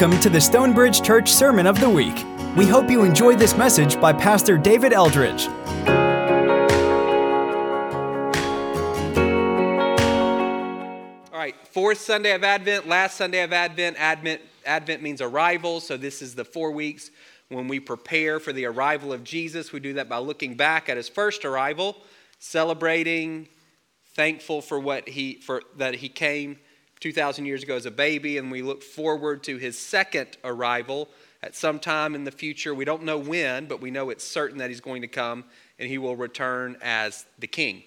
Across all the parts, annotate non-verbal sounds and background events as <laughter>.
Welcome to the Stonebridge Church Sermon of the Week. We hope you enjoy this message by Pastor David Eldridge. All right, fourth Sunday of Advent, last Sunday of Advent. Advent, Advent means arrival, so this is the four weeks when we prepare for the arrival of Jesus. We do that by looking back at his first arrival, celebrating, thankful for what he for that he came 2,000 years ago as a baby, and we look forward to his second arrival at some time in the future. We don't know when, but we know it's certain that he's going to come and he will return as the king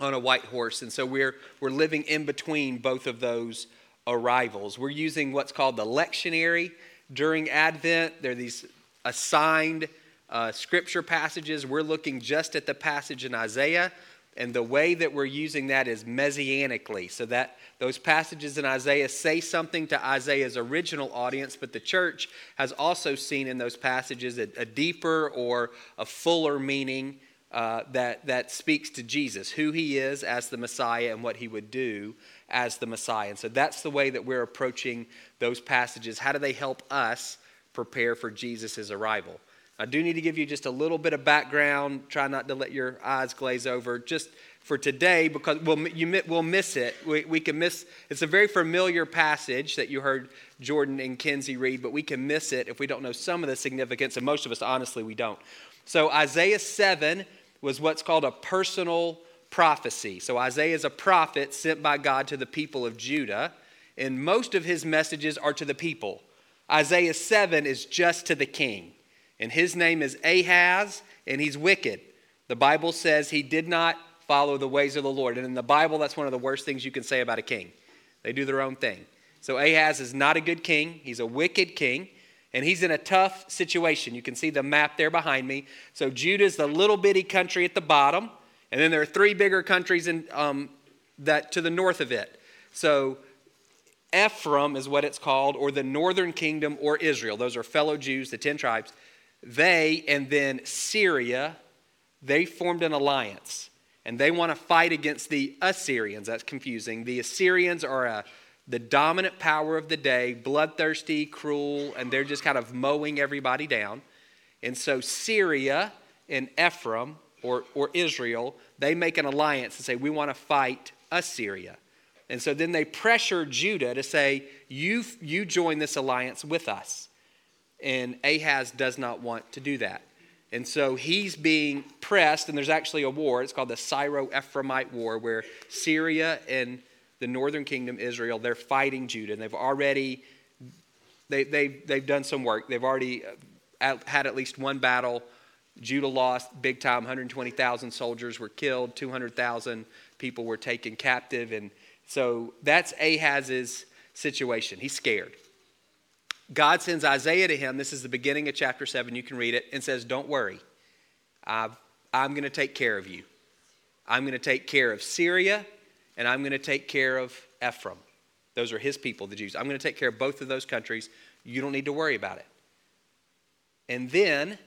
on a white horse. And so we're, we're living in between both of those arrivals. We're using what's called the lectionary during Advent. There are these assigned uh, scripture passages. We're looking just at the passage in Isaiah. And the way that we're using that is messianically, so that those passages in Isaiah say something to Isaiah's original audience, but the church has also seen in those passages a, a deeper or a fuller meaning uh, that, that speaks to Jesus, who he is as the Messiah and what he would do as the Messiah. And so that's the way that we're approaching those passages. How do they help us prepare for Jesus' arrival? I do need to give you just a little bit of background. Try not to let your eyes glaze over. Just for today, because we'll, you, we'll miss it. We, we can miss, it's a very familiar passage that you heard Jordan and Kenzie read, but we can miss it if we don't know some of the significance, and most of us, honestly, we don't. So, Isaiah 7 was what's called a personal prophecy. So, Isaiah is a prophet sent by God to the people of Judah, and most of his messages are to the people. Isaiah 7 is just to the king and his name is Ahaz, and he's wicked. The Bible says he did not follow the ways of the Lord. And in the Bible, that's one of the worst things you can say about a king. They do their own thing. So Ahaz is not a good king, he's a wicked king. And he's in a tough situation. You can see the map there behind me. So Judah's the little bitty country at the bottom, and then there are three bigger countries in, um, that to the north of it. So Ephraim is what it's called, or the northern kingdom, or Israel. Those are fellow Jews, the 10 tribes they and then Syria, they formed an alliance. And they want to fight against the Assyrians. That's confusing. The Assyrians are a, the dominant power of the day, bloodthirsty, cruel, and they're just kind of mowing everybody down. And so Syria and Ephraim, or, or Israel, they make an alliance and say, We want to fight Assyria. And so then they pressure Judah to say, You, you join this alliance with us. And Ahaz does not want to do that. And so he's being pressed, and there's actually a war. It's called the Syro Ephraimite War, where Syria and the northern kingdom, Israel, they're fighting Judah. And they've already they, they've, they've done some work. They've already uh, had at least one battle. Judah lost big time. 120,000 soldiers were killed. 200,000 people were taken captive. And so that's Ahaz's situation. He's scared. God sends Isaiah to him. This is the beginning of chapter 7. You can read it and says, Don't worry. i am going to take care of you. I'm going to take care of Syria and I'm going to take care of Ephraim. Those are his people, the Jews. I'm going to take care of both of those countries. You don't need to worry about it. And then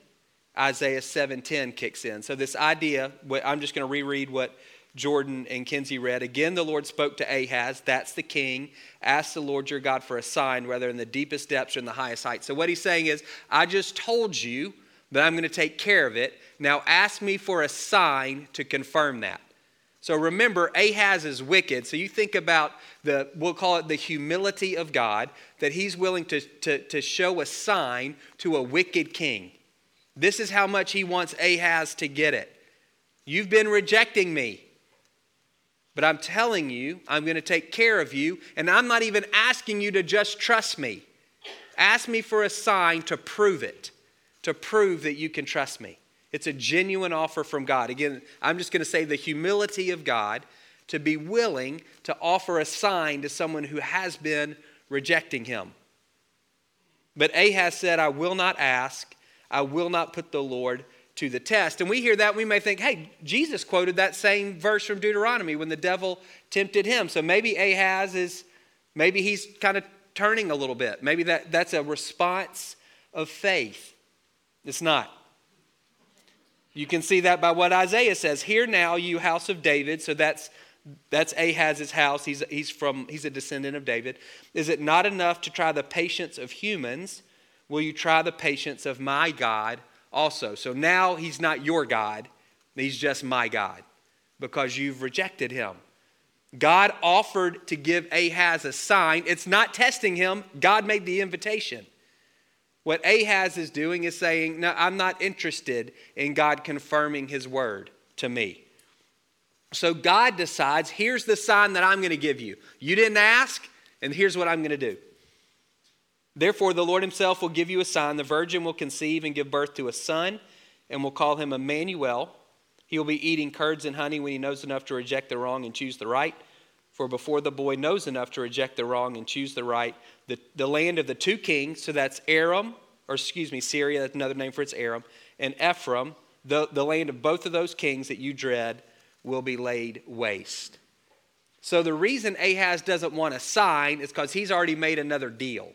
Isaiah 7:10 kicks in. So this idea, I'm just going to reread what Jordan and Kenzie read. Again, the Lord spoke to Ahaz, that's the king. Ask the Lord your God for a sign, whether in the deepest depths or in the highest heights. So, what he's saying is, I just told you that I'm going to take care of it. Now, ask me for a sign to confirm that. So, remember, Ahaz is wicked. So, you think about the, we'll call it the humility of God, that he's willing to, to, to show a sign to a wicked king. This is how much he wants Ahaz to get it. You've been rejecting me. But I'm telling you, I'm going to take care of you, and I'm not even asking you to just trust me. Ask me for a sign to prove it, to prove that you can trust me. It's a genuine offer from God. Again, I'm just going to say the humility of God to be willing to offer a sign to someone who has been rejecting him. But Ahaz said, I will not ask, I will not put the Lord to the test. And we hear that, we may think, hey, Jesus quoted that same verse from Deuteronomy when the devil tempted him. So maybe Ahaz is, maybe he's kind of turning a little bit. Maybe that, that's a response of faith. It's not. You can see that by what Isaiah says. Hear now, you house of David. So that's That's Ahaz's house. He's, he's, from, he's a descendant of David. Is it not enough to try the patience of humans? Will you try the patience of my God also? So now he's not your God, he's just my God because you've rejected him. God offered to give Ahaz a sign. It's not testing him, God made the invitation. What Ahaz is doing is saying, No, I'm not interested in God confirming his word to me. So God decides, here's the sign that I'm going to give you. You didn't ask, and here's what I'm going to do. Therefore, the Lord himself will give you a sign. The virgin will conceive and give birth to a son, and will call him Emmanuel. He will be eating curds and honey when he knows enough to reject the wrong and choose the right. For before the boy knows enough to reject the wrong and choose the right, the, the land of the two kings, so that's Aram, or excuse me, Syria, that's another name for it's Aram, and Ephraim, the, the land of both of those kings that you dread, will be laid waste. So the reason Ahaz doesn't want a sign is because he's already made another deal.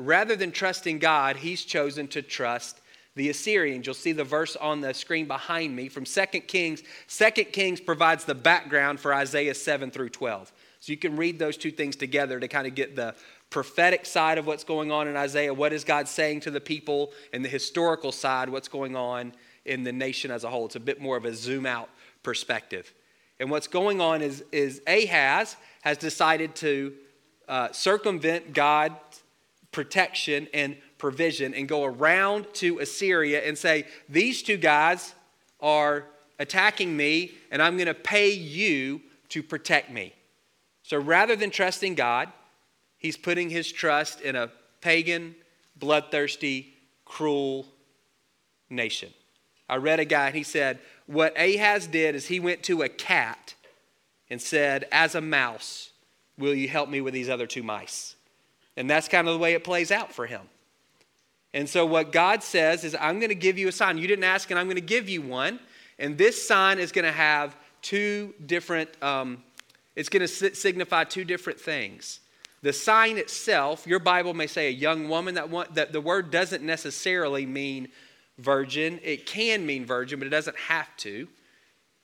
Rather than trusting God, he's chosen to trust the Assyrians. You'll see the verse on the screen behind me from 2 Kings. 2 Kings provides the background for Isaiah 7 through 12. So you can read those two things together to kind of get the prophetic side of what's going on in Isaiah. What is God saying to the people? And the historical side, what's going on in the nation as a whole. It's a bit more of a zoom out perspective. And what's going on is, is Ahaz has decided to uh, circumvent God's protection and provision and go around to Assyria and say, These two guys are attacking me, and I'm going to pay you to protect me. So rather than trusting God, he's putting his trust in a pagan, bloodthirsty, cruel nation. I read a guy and he said, What Ahaz did is he went to a cat and said, As a mouse, will you help me with these other two mice? And that's kind of the way it plays out for him. And so, what God says is, I'm going to give you a sign. You didn't ask, and I'm going to give you one. And this sign is going to have two different, um, it's going to signify two different things. The sign itself, your Bible may say a young woman. That, one, that the word doesn't necessarily mean virgin. It can mean virgin, but it doesn't have to.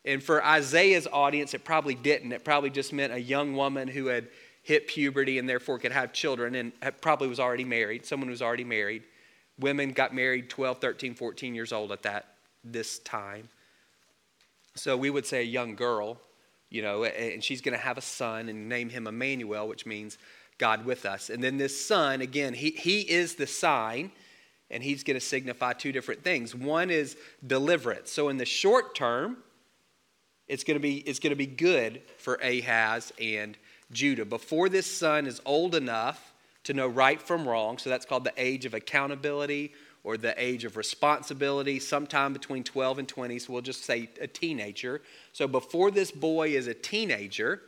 And for Isaiah's audience, it probably didn't. It probably just meant a young woman who had hit puberty and therefore could have children and probably was already married, someone was already married. Women got married 12, 13, 14 years old at that this time. So we would say a young girl, you know, and she's going to have a son and name him Emmanuel, which means God with us. And then this son, again, he, he is the sign and he's going to signify two different things. One is deliverance. So in the short term, it's going to be it's going to be good for Ahaz and Judah. Before this son is old enough to know right from wrong, so that's called the age of accountability or the age of responsibility, sometime between 12 and 20, so we'll just say a teenager. So before this boy is a teenager,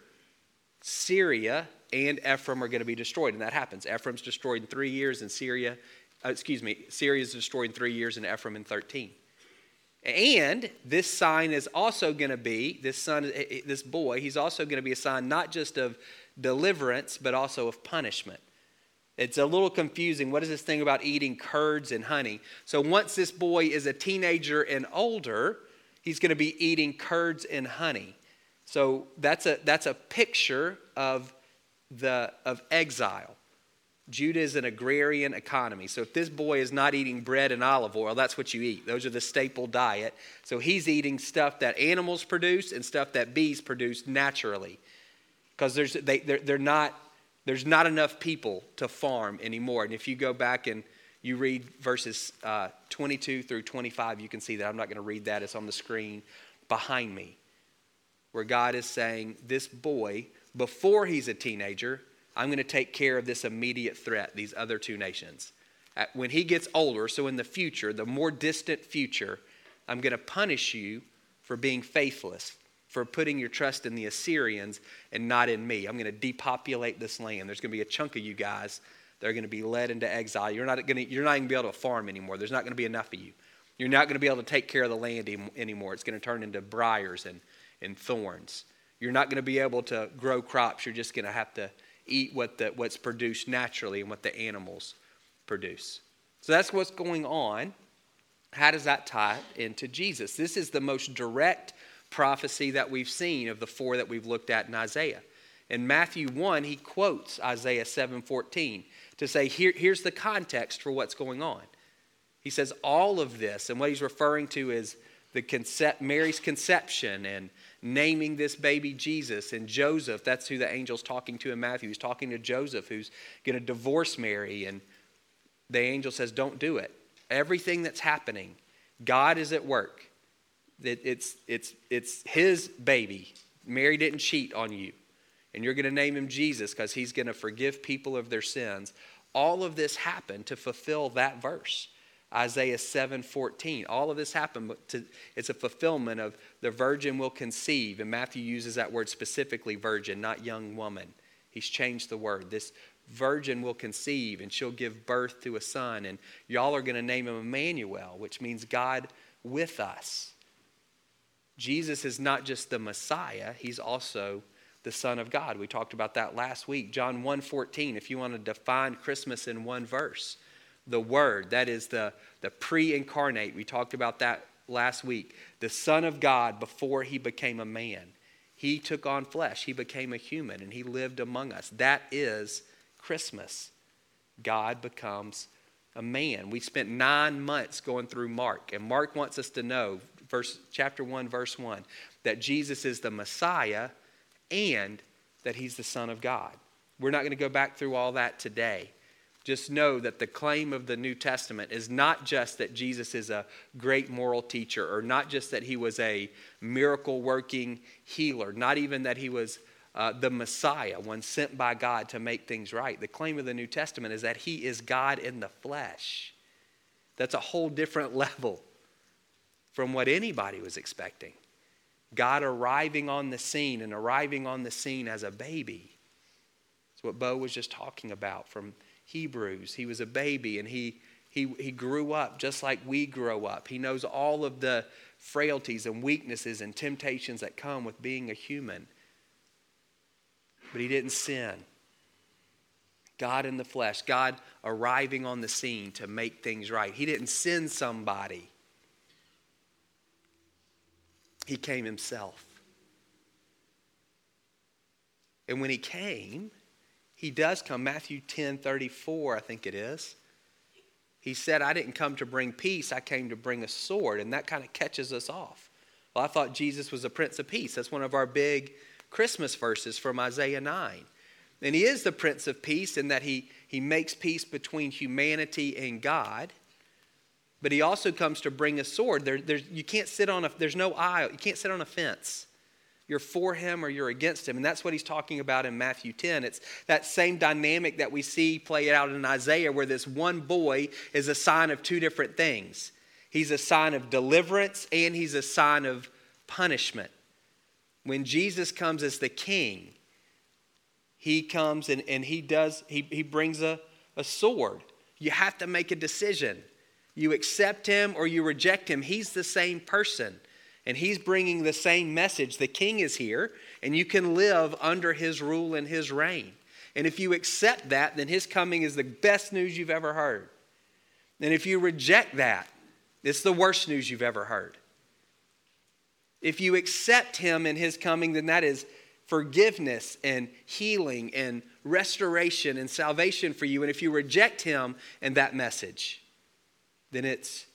Syria and Ephraim are going to be destroyed, and that happens. Ephraim's destroyed in three years, and Syria uh, excuse me, Syria is destroyed in three years and Ephraim in 13. And this sign is also going to be, this son, eh, eh, this boy, he's also going to be a sign not just of deliverance, but also of punishment. It's a little confusing. What is this thing about eating curds and honey? So once this boy is a teenager and older, he's going to be eating curds and honey. So that's a, that's a picture of, the, of exile. Judah is an agrarian economy. So if this boy is not eating bread and olive oil, that's what you eat. Those are the staple diet. So he's eating stuff that animals produce and stuff that bees produce naturally. Because there's, they, they're, they're not, there's not enough people to farm anymore. And if you go back and you read verses uh, 22 through 25, you can see that. I'm not going to read that. It's on the screen behind me. Where God is saying, this boy, before he's a teenager, I'm going to take care of this immediate threat, these other two nations. Uh, when he gets older, so in the future, the more distant future, I'm going to punish you for being faithless, for putting your trust in the Assyrians and not in me. I'm going to depopulate this land. There's going to be a chunk of you guys that are going to be led into exile. You're not going to, you're not going to be able to farm anymore. There's not going to be enough of you. You're not going to be able to take care of the land anymore. It's going to turn into briars and, and thorns. You're not going to be able to grow crops. You're just going to have to eat what the, what's produced naturally and what the animals produce. So that's what's going on. How does that tie into Jesus? This is the most direct prophecy that we've seen of the four that we've looked at in Isaiah. In Matthew 1, he quotes Isaiah 7:14 to say, Here, here's the context for what's going on. He says all of this, and what he's referring to is the concept, Mary's conception and naming this baby Jesus and Joseph. That's who the angel's talking to in Matthew. He's talking to Joseph, who's going to divorce Mary. And the angel says, Don't do it. Everything that's happening, God is at work. It's, it's, it's his baby. Mary didn't cheat on you. And you're going to name him Jesus because he's going to forgive people of their sins. All of this happened to fulfill that verse. Isaiah 7:14. All of this happened, to, it's a fulfillment of the virgin will conceive. And Matthew uses that word specifically, virgin, not young woman. He's changed the word. This virgin will conceive, and she'll give birth to a son. And y'all are going to name him Emmanuel, which means God with us. Jesus is not just the Messiah, he's also the Son of God. We talked about that last week. John 1:14, if you want to define Christmas in one verse the Word. That is the, the pre incarnate. We talked about that last week. The Son of God before he became a man. He took on flesh, he became a human, and he lived among us. That is Christmas. God becomes a man. We spent nine months going through Mark, and Mark wants us to know, verse, chapter 1, verse 1, that Jesus is the Messiah and that he's the Son of God. We're not going to go back through all that today just know that the claim of the New Testament is not just that Jesus is a great moral teacher, or not just that he was a miracle working healer, not even that he was uh, the Messiah, one sent by God to make things right. The claim of the New Testament is that he is God in the flesh. That's a whole different <laughs> level from what anybody was expecting. God arriving on the scene and arriving on the scene as a baby. It's what Bo was just talking about from Hebrews. He was a baby and he, he, he grew up just like we grow up. He knows all of the frailties and weaknesses and temptations that come with being a human. But he didn't sin. God in the flesh, God arriving on the scene to make things right. He didn't send somebody, He came Himself. And when He came, he does come. Matthew 10 34, I think it is. He said, I didn't come to bring peace, I came to bring a sword. And that kind of catches us off. Well, I thought Jesus was the Prince of Peace. That's one of our big Christmas verses from Isaiah 9. And he is the Prince of Peace in that he, he makes peace between humanity and God. But he also comes to bring a sword. There, you can't sit on a, there's no aisle. You can't sit on a fence. You're for him or you're against him. And that's what he's talking about in Matthew 10. It's that same dynamic that we see play out in Isaiah, where this one boy is a sign of two different things. He's a sign of deliverance and he's a sign of punishment. When Jesus comes as the king, he comes and, and he does, he, he brings a, a sword. You have to make a decision. You accept him or you reject him. He's the same person and he's bringing the same message. The king is here, and you can live under his rule and his reign. And if you accept that, then his coming is the best news you've ever heard. And if you reject that, it's the worst news you've ever heard. If you accept him and his coming, then that is forgiveness and healing and restoration and salvation for you. And if you reject him and that message, then it's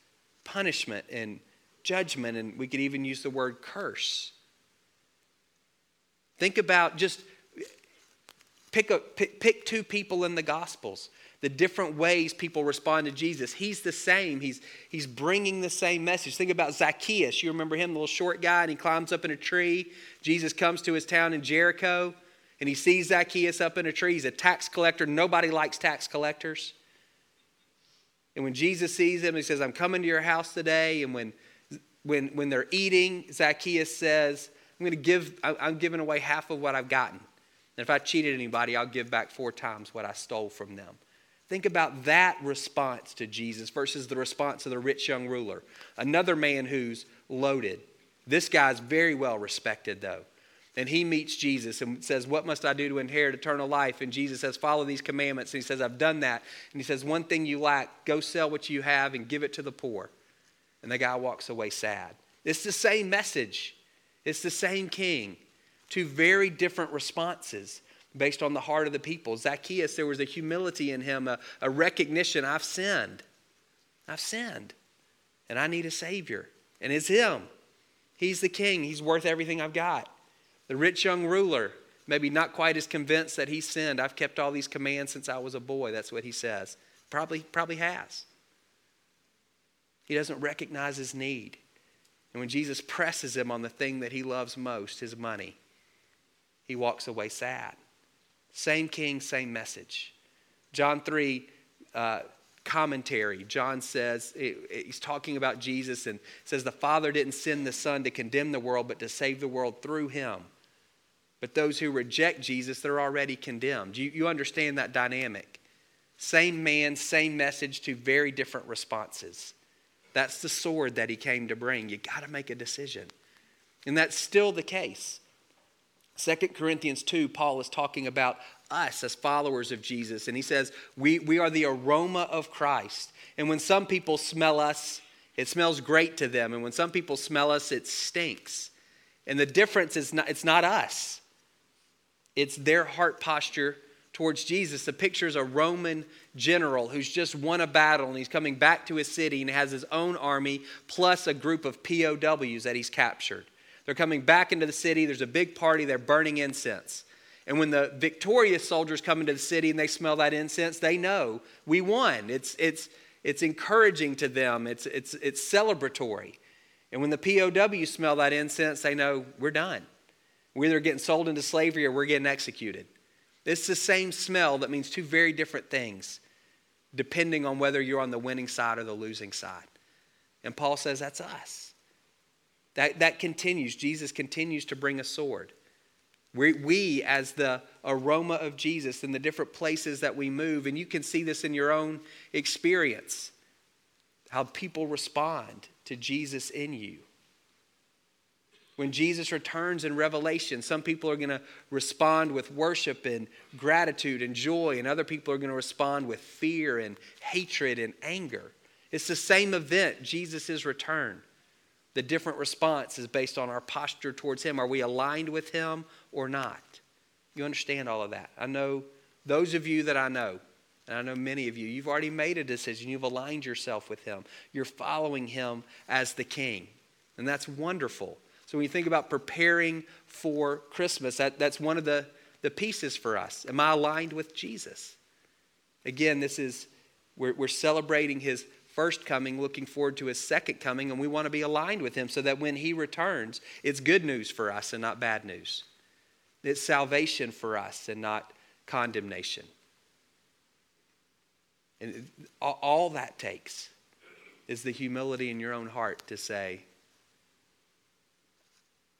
punishment and judgment, and we could even use the word curse. Think about just pick, a, pick, pick two people in the Gospels, the different ways people respond to Jesus. He's the same, he's, he's bringing the same message. Think about Zacchaeus. You remember him, the little short guy, and he climbs up in a tree. Jesus comes to his town in Jericho, and he sees Zacchaeus up in a tree. He's a tax collector. Nobody likes tax collectors. And when Jesus sees him, he says, I'm coming to your house today. And when when, when they're eating, Zacchaeus says, I'm going to give, I'm giving away half of what I've gotten. And if I cheated anybody, I'll give back four times what I stole from them. Think about that response to Jesus versus the response of the rich young ruler. Another man who's loaded. This guy's very well respected, though. And he meets Jesus and says, What must I do to inherit eternal life? And Jesus says, Follow these commandments. And he says, I've done that. And he says, One thing you lack, go sell what you have and give it to the poor and the guy walks away sad. It's the same message. It's the same king, two very different responses based on the heart of the people. Zacchaeus, there was a humility in him, a, a recognition I've sinned. I've sinned, and I need a Savior, and it's Him. He's the king, He's worth everything I've got. The rich young ruler, maybe not quite as convinced that he sinned. I've kept all these commands since I was a boy. That's what he says. Probably, probably has. He doesn't recognize his need. And when Jesus presses him on the thing that he loves most, his money, he walks away sad. Same king, same message. John 3 uh, commentary, John says, he's talking about Jesus and says, The Father didn't send the Son to condemn the world, but to save the world through him. But those who reject Jesus, they're already condemned. You, you understand that dynamic. Same man, same message, two very different responses. That's the sword that he came to bring. You got to make a decision. And that's still the case. 2 Corinthians 2, Paul is talking about us as followers of Jesus. And he says, we, we are the aroma of Christ. And when some people smell us, it smells great to them. And when some people smell us, it stinks. And the difference is not, it's not us, it's their heart posture towards Jesus. The picture is a Roman general who's just won a battle and he's coming back to his city and has his own army plus a group of POWs that he's captured. They're coming back into the city. There's a big party. They're burning incense. And when the victorious soldiers come into the city and they smell that incense, they know we won. It's, it's, it's encouraging to them, it's, it's, it's celebratory. And when the POWs smell that incense, they know we're done. We're either getting sold into slavery or we're getting executed. It's the same smell that means two very different things, depending on whether you're on the winning side or the losing side. And Paul says that's us. That, that continues. Jesus continues to bring a sword. We, we, as the aroma of Jesus in the different places that we move, and you can see this in your own experience, how people respond to Jesus in you. When Jesus returns in Revelation, some people are going to respond with worship and gratitude and joy, and other people are going to respond with fear and hatred and anger. It's the same event, Jesus' return. The different response is based on our posture towards Him. Are we aligned with Him or not? You understand all of that. I know those of you that I know, and I know many of you, you've already made a decision. You've aligned yourself with Him. You're following Him as the King. And that's wonderful. So when you think about preparing for Christmas, that, that's one of the, the pieces for us. Am I aligned with Jesus? Again, this is, we're, we're celebrating His first coming, looking forward to his second coming, and we want to be aligned with him so that when he returns, it's good news for us and not bad news. It's salvation for us and not condemnation. And all that takes is the humility in your own heart to say,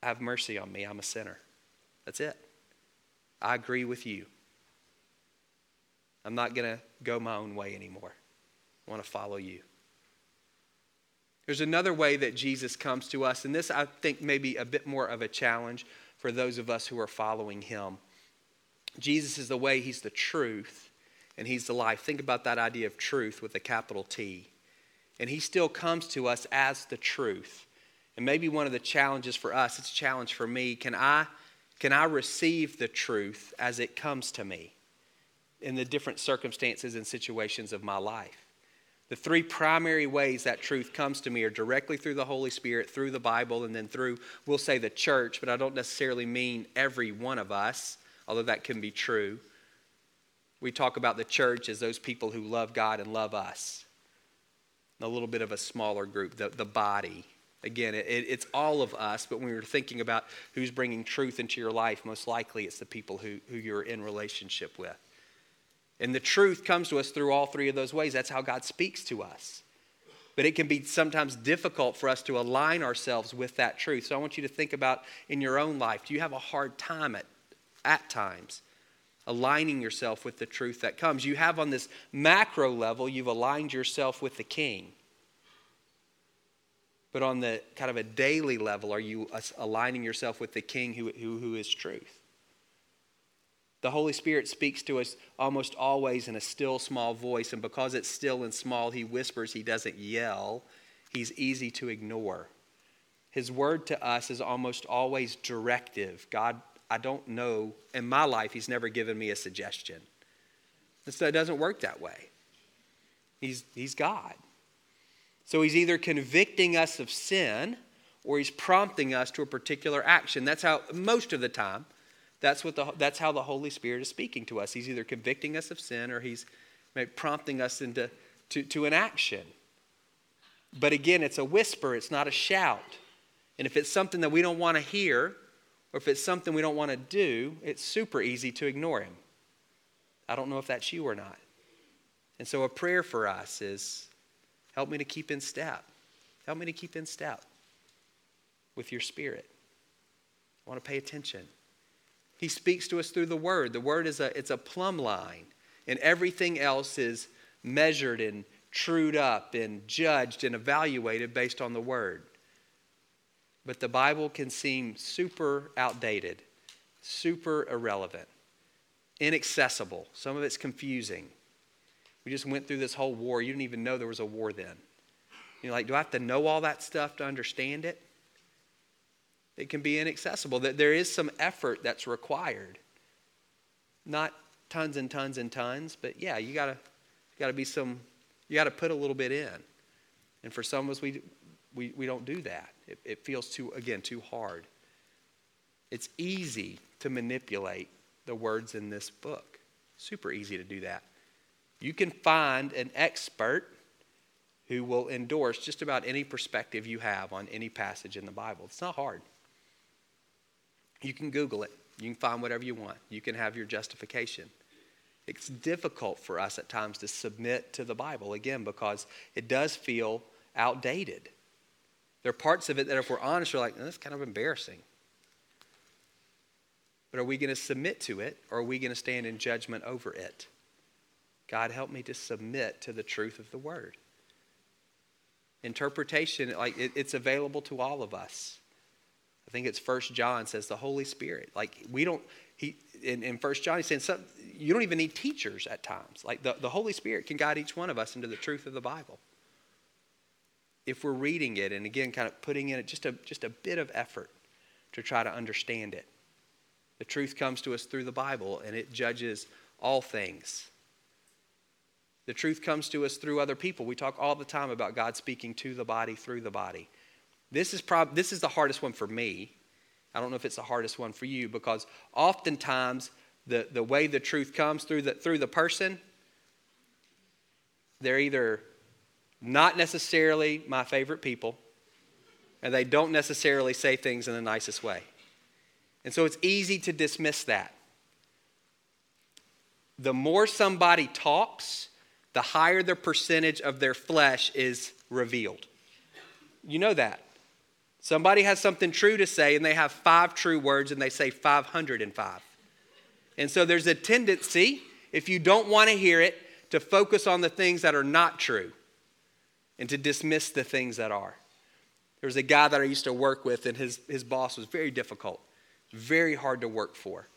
Have mercy on me, I'm a sinner. That's it. I agree with you. I'm not going to go my own way anymore. I want to follow you. There's another way that Jesus comes to us, and this I think may be a bit more of a challenge for those of us who are following him. Jesus is the way, he's the truth, and he's the life. Think about that idea of truth with a capital T. And he still comes to us as the truth. And maybe one of the challenges for us, it's a challenge for me, can I can I receive the truth as it comes to me in the different circumstances and situations of my life? The three primary ways that truth comes to me are directly through the Holy Spirit, through the Bible, and then through, we'll say, the church, but I don't necessarily mean every one of us, although that can be true. We talk about the church as those people who love God and love us. A little bit of a smaller group, the, the body. Again, it, it's all of us, but when you're thinking about who's bringing truth into your life, most likely it's the people who, who you're in relationship with. And the truth comes to us through all three of those ways. That's how God speaks to us. But it can be sometimes difficult for us to align ourselves with that truth. So I want you to think about in your own life do you have a hard time at, at times aligning yourself with the truth that comes? You have on this macro level, you've aligned yourself with the king. But on the kind of a daily level, are you aligning yourself with the king who, who, who is truth? The Holy Spirit speaks to us almost always in a still small voice, and because it's still and small, He whispers, He doesn't yell. He's easy to ignore. his word to us is almost always directive. God, I don't know, in my life, he's never given me a suggestion. And so it doesn't work that way. He's, he's God. So he's either convicting us of sin or he's prompting us to a particular action. That's how, most of the time, that's, what the, that's how the Holy Spirit is speaking to us. He's either convicting us of sin or he's prompting us into to, to an action. But again, it's a whisper, it's not a shout. And if it's something that we don't want to hear, or if it's something we don't want to do, it's super easy to ignore him. I don't know if that's you or not. And so a prayer for us is help me to keep in step. Help me to keep in step with your spirit. I want to pay attention. He speaks to us through the word. The word is a it's a plumb line, and everything else is measured and trued up and judged and evaluated based on the word. But the Bible can seem super outdated, super irrelevant, inaccessible. Some of it's confusing. We just went through this whole war. You didn't even know there was a war then. You're like, do I have to know all that stuff to understand it? It can be inaccessible. That there is some effort that's required. Not tons and tons and tons, but yeah, you gotta, you gotta be some, you gotta put a little bit in. And for some of us, we, we, we don't do that. It, it feels too, again, too hard. It's easy to manipulate the words in this book. Super easy to do that. You can find an expert who will endorse just about any perspective you have on any passage in the Bible. It's not hard. You can Google it. You can find whatever you want. You can have your justification. It's difficult for us at times to submit to the Bible, again, because it does feel outdated. There are parts of it that, if we're honest, we're like, that's kind of embarrassing. But are we going to submit to it, or are we going to stand in judgment over it? God, help me to submit to the truth of the word. Interpretation, like it, it's available to all of us. I think it's First John says the Holy Spirit. Like we don't. He in, in First John he's saying some, you don't even need teachers at times. Like the, the Holy Spirit can guide each one of us into the truth of the Bible if we're reading it and again kind of putting in it just a, just a bit of effort to try to understand it. The truth comes to us through the Bible and it judges all things. The truth comes to us through other people. We talk all the time about God speaking to the body through the body. This is, prob- this is the hardest one for me. I don't know if it's the hardest one for you because oftentimes the, the way the truth comes through the, through the person, they're either not necessarily my favorite people, and they don't necessarily say things in the nicest way. And so it's easy to dismiss that. The more somebody talks, the higher the percentage of their flesh is revealed. You know that. Somebody has something true to say, and they have five true words, and they say 505. And so there's a tendency, if you don't want to hear it, to focus on the things that are not true and to dismiss the things that are. There was a guy that I used to work with, and his, his boss was very difficult, very hard to work for.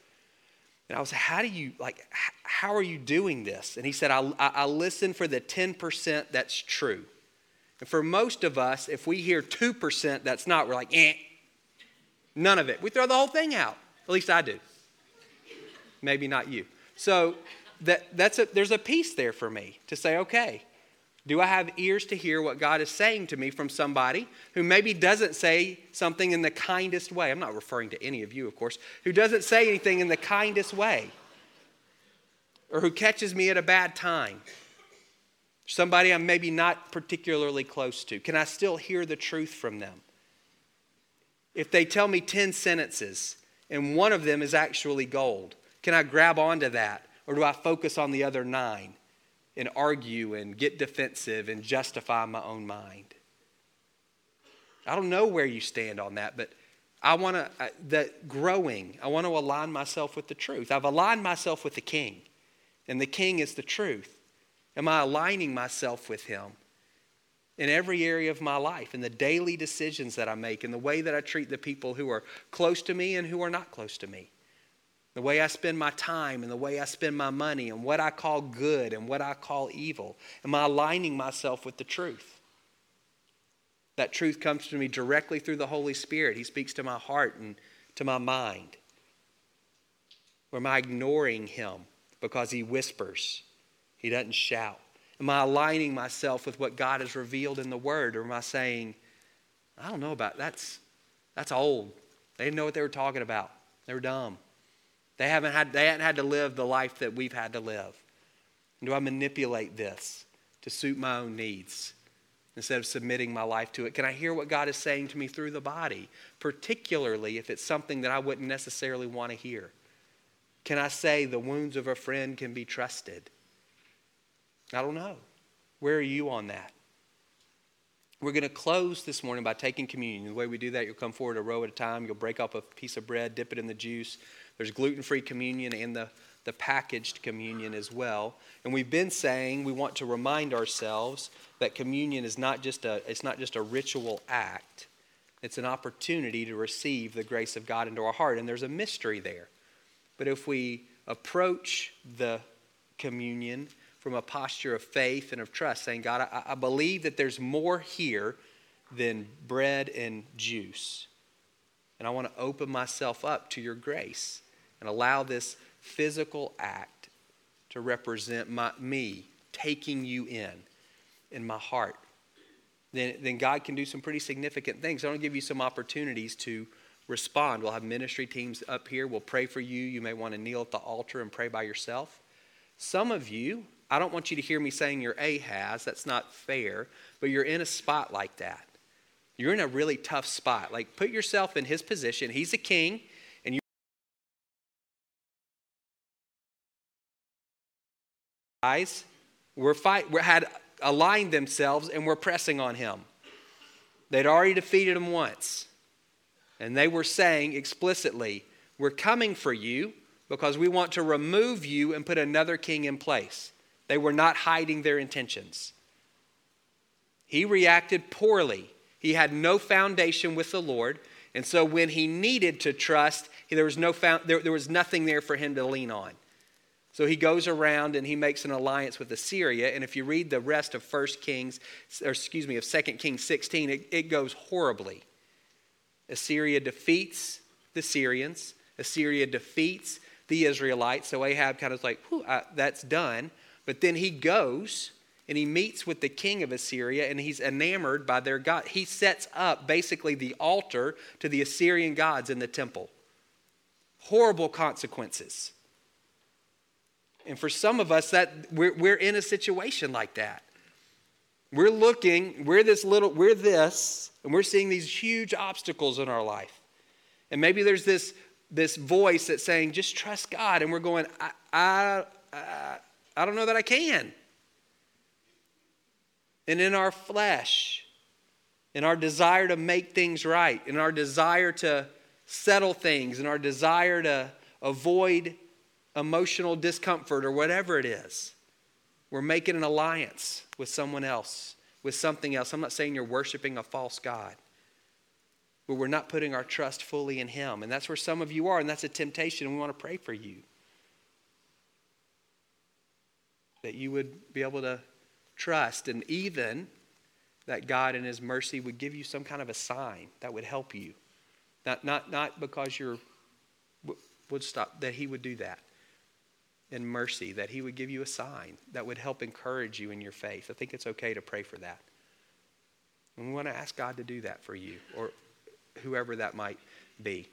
And I was, how do you, like, how are you doing this? And he said, I, I listen for the 10% that's true. And for most of us, if we hear 2% that's not, we're like, eh, none of it. We throw the whole thing out. At least I do. Maybe not you. So that, that's a, there's a piece there for me to say, okay, do I have ears to hear what God is saying to me from somebody who maybe doesn't say something in the kindest way? I'm not referring to any of you, of course, who doesn't say anything in the kindest way or who catches me at a bad time. Somebody I'm maybe not particularly close to. Can I still hear the truth from them? If they tell me 10 sentences and one of them is actually gold, can I grab onto that or do I focus on the other nine? And argue and get defensive and justify my own mind. I don't know where you stand on that, but I want to, that growing, I want to align myself with the truth. I've aligned myself with the king, and the king is the truth. Am I aligning myself with him in every area of my life, in the daily decisions that I make, in the way that I treat the people who are close to me and who are not close to me? The way I spend my time and the way I spend my money and what I call good and what I call evil? Am I aligning myself with the truth? That truth comes to me directly through the Holy Spirit. He speaks to my heart and to my mind. Or am I ignoring Him because He whispers? He doesn't shout. Am I aligning myself with what God has revealed in the Word? Or am I saying, I don't know about that's that's old. They didn't know what they were talking about. They were dumb. They haven't had they hadn't had to live the life that we've had to live. Do I manipulate this to suit my own needs instead of submitting my life to it? Can I hear what God is saying to me through the body, particularly if it's something that I wouldn't necessarily want to hear? Can I say the wounds of a friend can be trusted? I don't know. Where are you on that? We're going to close this morning by taking communion. The way we do that, you'll come forward a row at a time. You'll break up a piece of bread, dip it in the juice. There's gluten free communion and the, the packaged communion as well. And we've been saying we want to remind ourselves that communion is not just a, it's not just a ritual act, it's an opportunity to receive the grace of God into our heart. And there's a mystery there. But if we approach the communion, from a posture of faith and of trust, saying, God, I, I believe that there's more here than bread and juice. And I want to open myself up to your grace and allow this physical act to represent my, me taking you in in my heart. Then, then God can do some pretty significant things. I want to give you some opportunities to respond. We'll have ministry teams up here. We'll pray for you. You may want to kneel at the altar and pray by yourself. Some of you I don't want you to hear me saying you're Ahaz. That's not fair. But you're in a spot like that. You're in a really tough spot. Like, put yourself in his position. He's a king, were fight were, had aligned themselves and were pressing on him. They'd already defeated him once. And they were saying explicitly, We're coming for you because we want to remove you and put another king in place. They were not hiding their intentions. He reacted poorly. He had no foundation with the Lord. And so when he needed to trust, there was, no found, there, there was nothing there for him to lean on. So he goes around and he makes an alliance with Assyria. And if you read the rest of 1 Kings, or excuse me, of 2 Kings 16, it, it goes horribly. Assyria defeats the Syrians. Assyria defeats the Israelites. So Ahab kind of is like, that's done. But then he goes and he meets with the king of Assyria and he's enamored by their God. He sets up basically the altar to the Assyrian gods in the temple. Horrible consequences. And for some of us, that we're, we're in a situation like that. We're looking, we're this little, we're this, and we're seeing these huge obstacles in our life. And maybe there's this, this voice that's saying, just trust God. And we're going, I, I, I, I don't know that I can. And in our flesh, in our desire to make things right, in our desire to settle things, in our desire to avoid emotional discomfort or whatever it is, we're making an alliance with someone else, with something else. I'm not saying you're worshiping a false God, but we're not putting our trust fully in Him. And that's where some of you are, and that's a temptation, and we want to pray for you. that you would be able to trust, and even that God in His mercy would give you some kind of a sign that would help you. Not, not, not because you're, would stop, that He would do that in mercy, that He would give you a sign that would help encourage you in your faith. I think it's okay to pray for that. And we want to ask God to do that for you, or whoever that might be.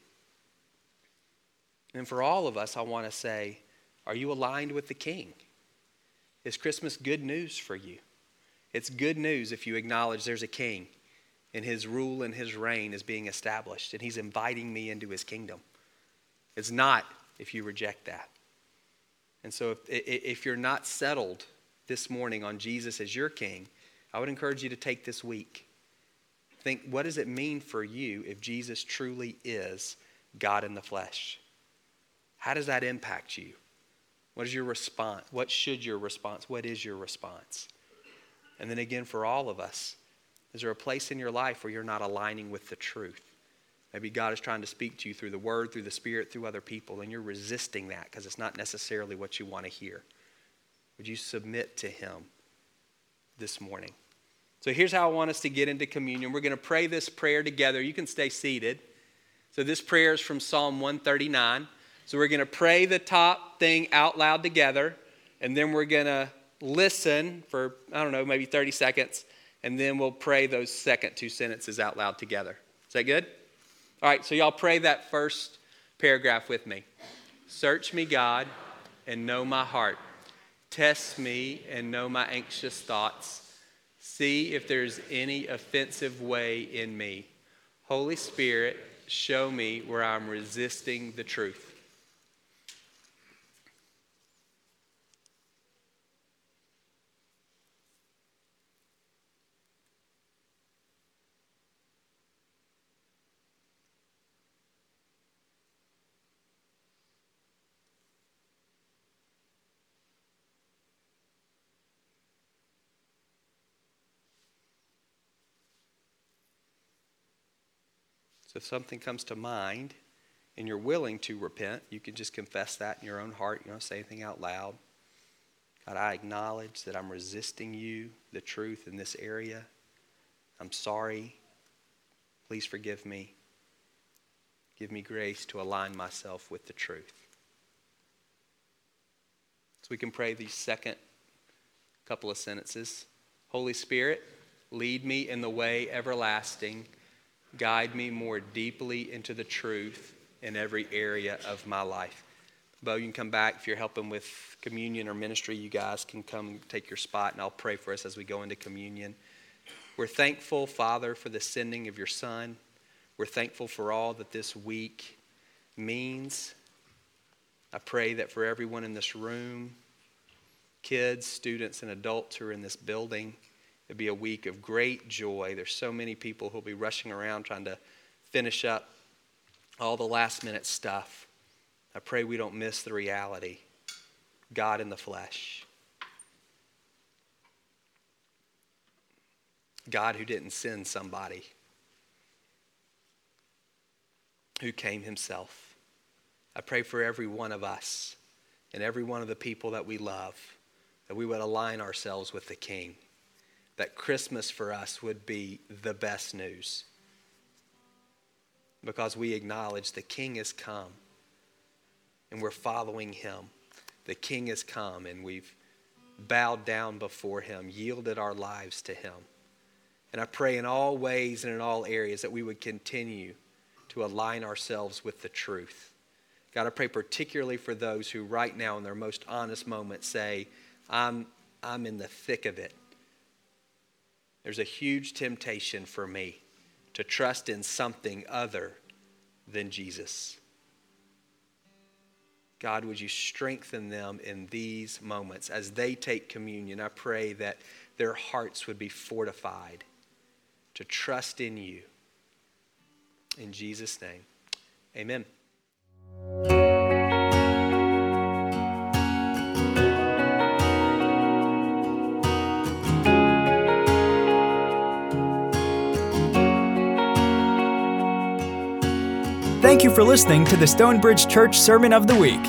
And for all of us, I want to say, are you aligned with the King? Is Christmas good news for you? It's good news if you acknowledge there's a king and his rule and his reign is being established and he's inviting me into his kingdom. It's not if you reject that. And so if, if you're not settled this morning on Jesus as your king, I would encourage you to take this week. Think, what does it mean for you if Jesus truly is God in the flesh? How does that impact you? What is your response? What should your response? What is your response? And then again, for all of us, is there a place in your life where you're not aligning with the truth? Maybe God is trying to speak to you through the Word, through the Spirit, through other people, and you're resisting that because it's not necessarily what you want to hear. Would you submit to Him this morning? So here's how I want us to get into communion. We're going to pray this prayer together. You can stay seated. So this prayer is from Psalm 139. So we're going to pray the top thing out loud together, and then we're going to listen for, I don't know, maybe 30 seconds, and then we'll pray those second two sentences out loud together. Is that good? All right, so y'all pray that first paragraph with me. Search me, God, and know my heart. Test me and know my anxious thoughts. See if there's any offensive way in me. Holy Spirit, show me where I'm resisting the truth. So if something comes to mind and you're willing to repent, you can just confess that in your own heart. You don't say anything out loud. God, I acknowledge that I'm resisting you, the truth in this area. I'm sorry. Please forgive me. Give me grace to align myself with the truth. So we can pray these second couple of sentences. Holy Spirit, lead me in the way everlasting guide me more deeply into the truth in every area of my life. Bo, you can come back if you're helping with communion or ministry. You guys can come take your spot, and I'll pray for us as we go into communion. We're thankful, Father, for the sending of your Son. We're thankful for all that this week means. I pray that for everyone in this room, kids, students, and adults who are in this building, It'll be a week of great joy. There's so many people who'll be rushing around trying to finish up all the last minute stuff. I pray we don't miss the reality God in the flesh. God who didn't send somebody, who came himself. I pray for every one of us and every one of the people that we love that we would align ourselves with the King that Christmas for us would be the best news because we acknowledge the King has come and we're following him. The King has come and we've bowed down before him, yielded our lives to him. And I pray in all ways and in all areas that we would continue to align ourselves with the truth. God, I pray particularly for those who right now in their most honest moments say, I'm, I'm in the thick of it. There's a huge temptation for me to trust in something other than Jesus. God, would you strengthen them in these moments as they take communion? I pray that their hearts would be fortified to trust in you. In Jesus' name, amen. Thank you for listening to the Stonebridge Church Sermon of the Week.